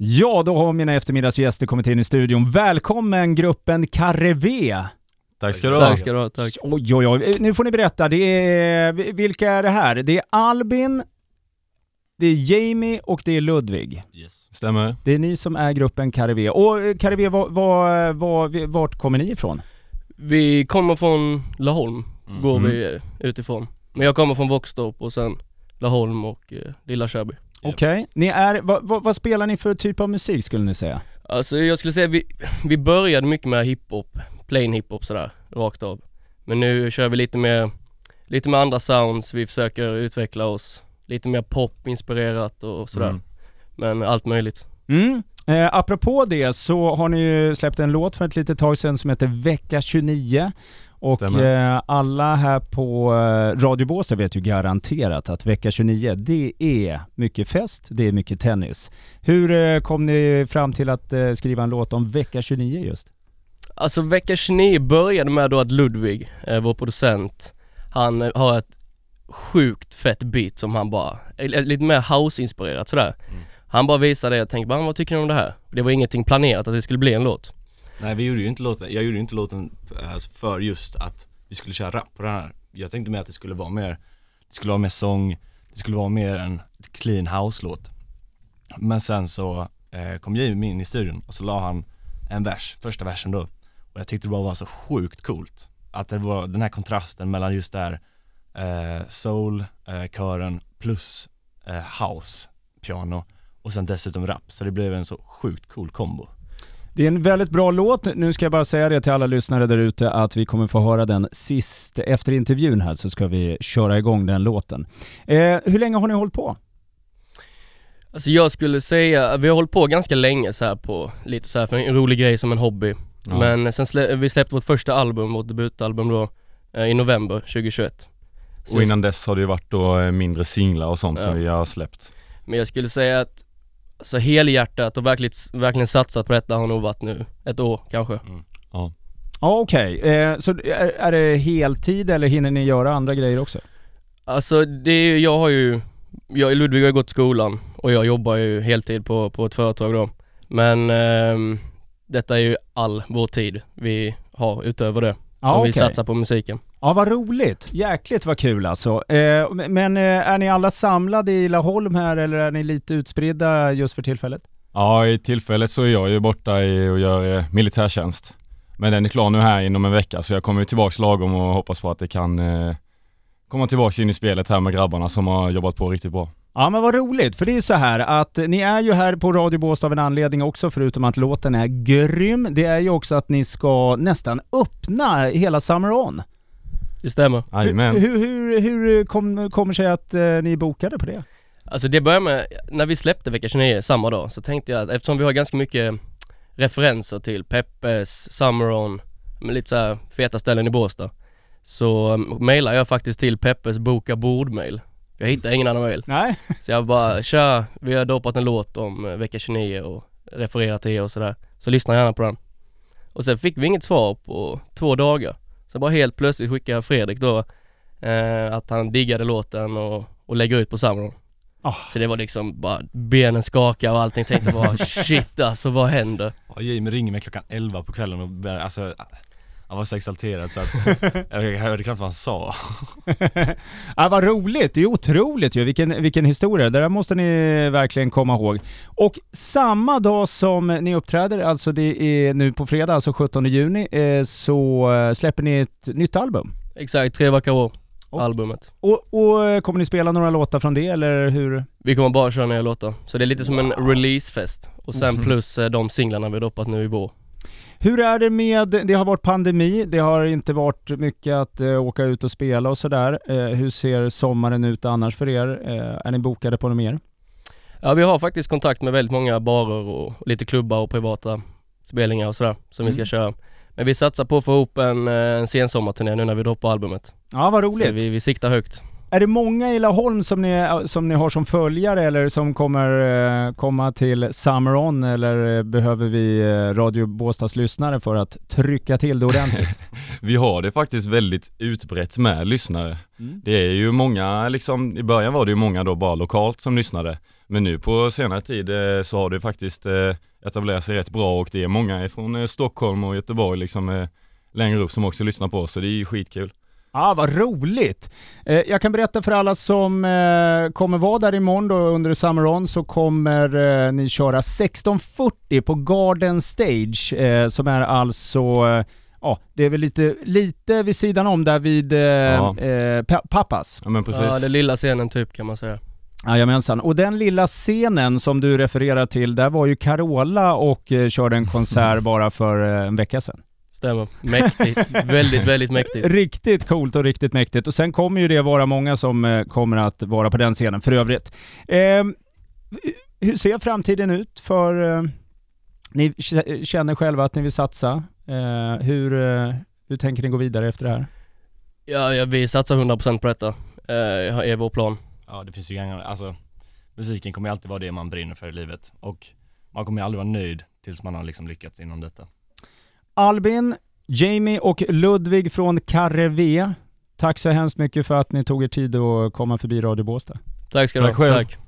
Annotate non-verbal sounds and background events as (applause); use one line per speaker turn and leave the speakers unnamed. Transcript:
Ja, då har mina eftermiddagsgäster kommit in i studion. Välkommen gruppen Carrevé.
Tack ska du ha.
Tack ska du ha, tack.
Oj, oj, oj. Nu får ni berätta. Det är, vilka är det här? Det är Albin, det är Jamie och det är Ludvig.
Yes. Stämmer.
Det är ni som är gruppen Carrevé. Och eh, Carrevé, var, var, var, vart kommer ni ifrån?
Vi kommer från Laholm,
Mm.
går vi eh, utifrån. Men jag kommer från Våxtorp och sen Laholm och eh, Lilla Körby.
Okej. Ni är, vad, vad, vad spelar ni för typ av musik skulle ni säga?
Alltså jag skulle säga vi, vi började mycket med hiphop, plain hiphop sådär, rakt av. Men nu kör vi lite mer, lite med andra sounds, vi försöker utveckla oss. Lite mer pop-inspirerat och sådär.
Mm.
Men allt möjligt.
Mm. Eh, apropå det så har ni ju släppt en låt för ett litet tag sedan som heter Vecka 29. Och eh, alla här på eh, Radio Båstad vet ju garanterat att vecka 29, det är mycket fest, det är mycket tennis. Hur eh, kom ni fram till att eh, skriva en låt om vecka 29 just?
Alltså vecka 29 började med då att Ludvig, eh, vår producent, han eh, har ett sjukt fett beat som han bara, eh, lite mer house-inspirerat sådär.
Mm.
Han bara visade det och tänkte bara, vad tycker ni om det här? Det var ingenting planerat att det skulle bli en låt.
Nej vi gjorde ju inte låten, jag gjorde ju inte låten eh, alltså för just att vi skulle köra rap på den här. Jag tänkte mer att det skulle vara mer, det skulle vara mer sång, det skulle vara mer en clean house-låt. Men sen så eh, kom Jimmy in i studion och så la han en vers, första versen då. Och jag tyckte det bara var så sjukt coolt Att det var den här kontrasten mellan just där eh, soul, eh, kören plus eh, house, piano och sen dessutom rap. Så det blev en så sjukt cool kombo.
Det är en väldigt bra låt. Nu ska jag bara säga det till alla lyssnare där ute att vi kommer få höra den sist. Efter intervjun här så ska vi köra igång den låten. Eh, hur länge har ni hållit på?
Alltså jag skulle säga, vi har hållit på ganska länge så här på, lite så här för en rolig grej som en hobby.
Ja.
Men sen slä, vi släppte vårt första album, vårt debutalbum då, eh, i november 2021. Så
Och innan dess har det ju varit då eh, mindre singlar och sånt
Ja.
som vi har släppt.
Men jag skulle säga att Alltså helhjärtat och verkligen, verkligen satsat på detta har nog varit nu ett år kanske.
Ja okej, eh, så är, är det heltid eller hinner ni göra andra grejer också?
Alltså det är ju, jag har ju, jag och Ludvig har gått skolan och jag jobbar ju heltid på, på ett företag då. Men ehm, detta är ju all vår tid vi har utöver det.
Ja
som vi satsar på musiken.
Ja vad roligt, jäkligt vad kul alltså. Eh, men eh, är ni alla samlade i Laholm här eller är ni lite utspridda just för tillfället?
Ja, i tillfället så är jag ju borta i och gör eh, militärtjänst. Men den är klar nu här inom en vecka så jag kommer tillbaks lagom och hoppas på att det kan eh, komma tillbaks in i spelet här med grabbarna som har jobbat på riktigt bra.
Ja men vad roligt, för det är ju så här att ni är ju här på Radio Båstad av en anledning också förutom att låten är grym. Det är ju också att ni ska nästan öppna hela Summer On.
Det stämmer.
Jajamän.
Hur, hur, hur kom, kommer sig att eh, ni bokade på det?
Alltså det började med, när vi släppte vecka 29 samma dag så tänkte jag att eftersom vi har ganska mycket referenser till Peppes, Summeron, med lite så här feta ställen i Båstad. Så um, mejlade jag faktiskt till Peppes boka bord-mail. Jag hittade ingen annan mail.
Nej?
Så jag bara, tja, vi har dopat en låt om eh, vecka 29 och refererar till er och sådär. Så lyssna gärna på den. Och sen fick vi inget svar på två dagar. Så bara helt plötsligt skickade Fredrik då eh, att han diggade låten och, och lägger ut på Summeron.
Ah.
Så det var liksom bara benen skakade och allting. Tänkte bara (laughs) shit alltså vad händer?
Ja, Jamie ringer mig klockan 11 på kvällen och alltså Jag var så exalterad så att (laughs) jag hörde knappt vad han sa
ja, vad roligt, det är otroligt ju. Vilken, vilken historia. Det där måste ni verkligen komma ihåg. Och samma dag som ni uppträder, alltså det är nu på fredag, alltså 17 juni, eh, så eh, släpper ni ett nytt album.
Exakt, tre vackra år,
Och-
albumet.
Och, och eh, kommer ni spela några låtar från det eller hur?
Vi kommer bara köra nya låtar. Så det är lite som en releasefest. Och sen
Mhm.
plus eh, de singlarna vi har doppat nu i vår.
Hur är det med, det har varit pandemi, det har inte varit mycket att eh, åka ut och spela och sådär. Eh, hur ser sommaren ut annars för er? Eh, är ni bokade på något mer?
Ja vi har faktiskt kontakt med väldigt många barer och lite klubbar och privata spelningar och sådär som vi ska
Mm.
köra. Men vi satsar på att få ihop en, en sensommarturné nu när vi droppar albumet.
Ja, vad
Så
roligt.
vi, vi siktar högt.
Är det många i Laholm som ni, som ni har som följare eller som kommer eh, komma till Summer On eller eh, behöver vi eh, Radio Båstads lyssnare för att trycka till det ordentligt? (laughs)
Vi har det faktiskt väldigt utbrett med lyssnare.
Mm.
Det är ju många liksom, i början var det ju många då bara lokalt som lyssnade. Men nu på senare tid så har det faktiskt etablerat sig rätt bra och det är många från Stockholm och Göteborg liksom längre upp som också lyssnar på oss så det är ju skitkul.
Ja, vad roligt! Eh, jag kan berätta för alla som eh, kommer vara där imorgon då under Summer On så kommer eh, ni köra 16.40 på Garden Stage eh, som är alltså eh, Ja, det är väl lite, lite vid sidan om där vid eh,
Ja.
eh, Pa- Pappas.
Ja men precis.
Ja, den lilla scenen typ kan man säga.
Jajamensan. Och den lilla scenen som du refererar till, där var ju Carola och eh, körde en konsert (laughs) bara för eh, en vecka sedan.
Stämmer. Mäktigt. väldigt, väldigt mäktigt.
Riktigt coolt och riktigt mäktigt. Och sen kommer ju det vara många som eh, kommer att vara på den scenen för övrigt. Eh, hur ser framtiden ut för... Eh, ni känner själva att ni vill satsa. Eh, hur, eh, hur tänker ni gå vidare efter det här?
Ja, ja vi satsar 100% på detta. Eh, är vår plan.
Ja det finns ju gånger, alltså musiken kommer alltid vara det man brinner för i livet och man kommer ju aldrig vara nöjd tills man har liksom lyckats inom detta.
Albin, Jamie och Ludvig från Karre V. Tack så hemskt mycket för att ni tog er tid att komma förbi Radio Båstad.
Tack ska du
Tack
ha.
själv.
Tack.